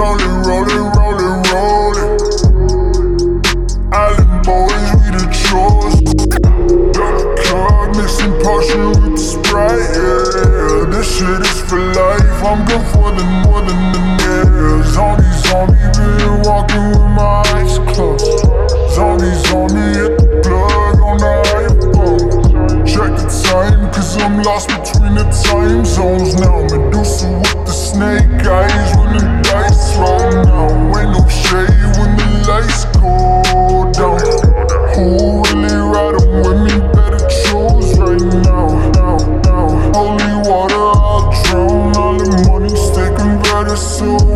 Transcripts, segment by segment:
Rolling, rolling, rolling, rolling. Island boys, we the chores. Double cup, mixing potion with the Sprite, yeah. This shit is for life. I'm good for the more than the near. Zombie, zombie, been walking with my eyes closed. Zombie, zombie, hit the plug on the iPhone. Check the time, cause I'm lost between the time zones now. Medusa with the snake eyes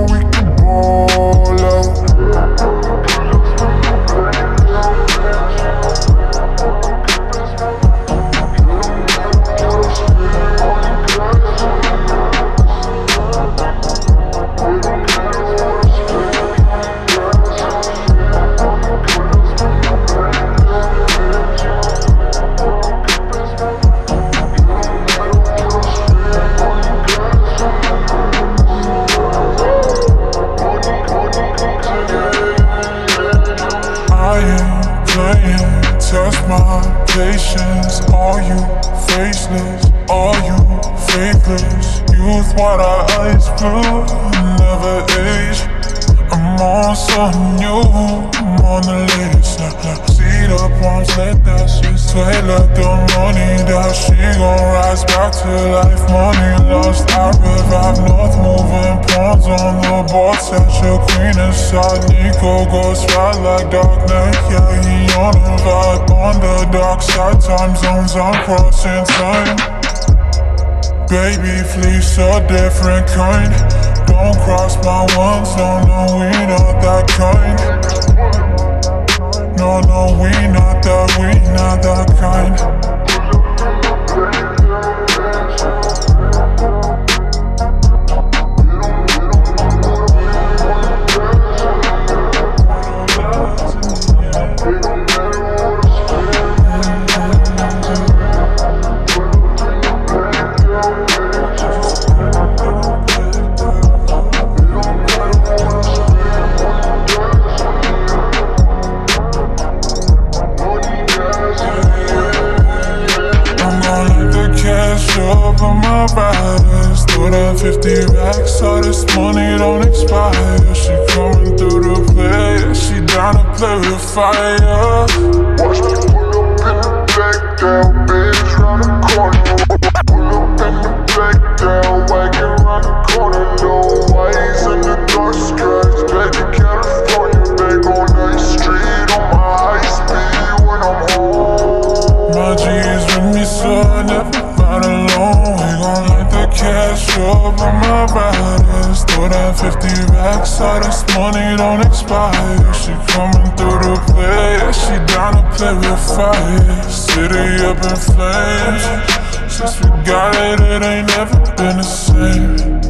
we can ball out. Patience. Are you faceless? Are you faithless? Youth, what our eyes blue, never age. I'm on something new, I'm on the latest. Nah, nah. See the palms, let that shit sway, let the money that she gon' rise back to life. Money lost, I revive moving on the board. Set your queen inside, Nico goes right like Dark. Yeah, he on a vibe on the dark side. Time zones, I'm crossing time. Baby, fleece a different kind. Don't cross my ones, no, no, we not that kind. No, no, we not that, we not that kind. Up on my riders. Throw that 50 racks, all this money don't expire. She coming through the play, she down to play with fire. Watch me pull up in the black down, bitch, round the corner. up on my riders. Throw that 50 racks out this money don't expire. She coming through the play, yeah, she down to play with fire. City up in flames. Since we got it, it ain't never been the same.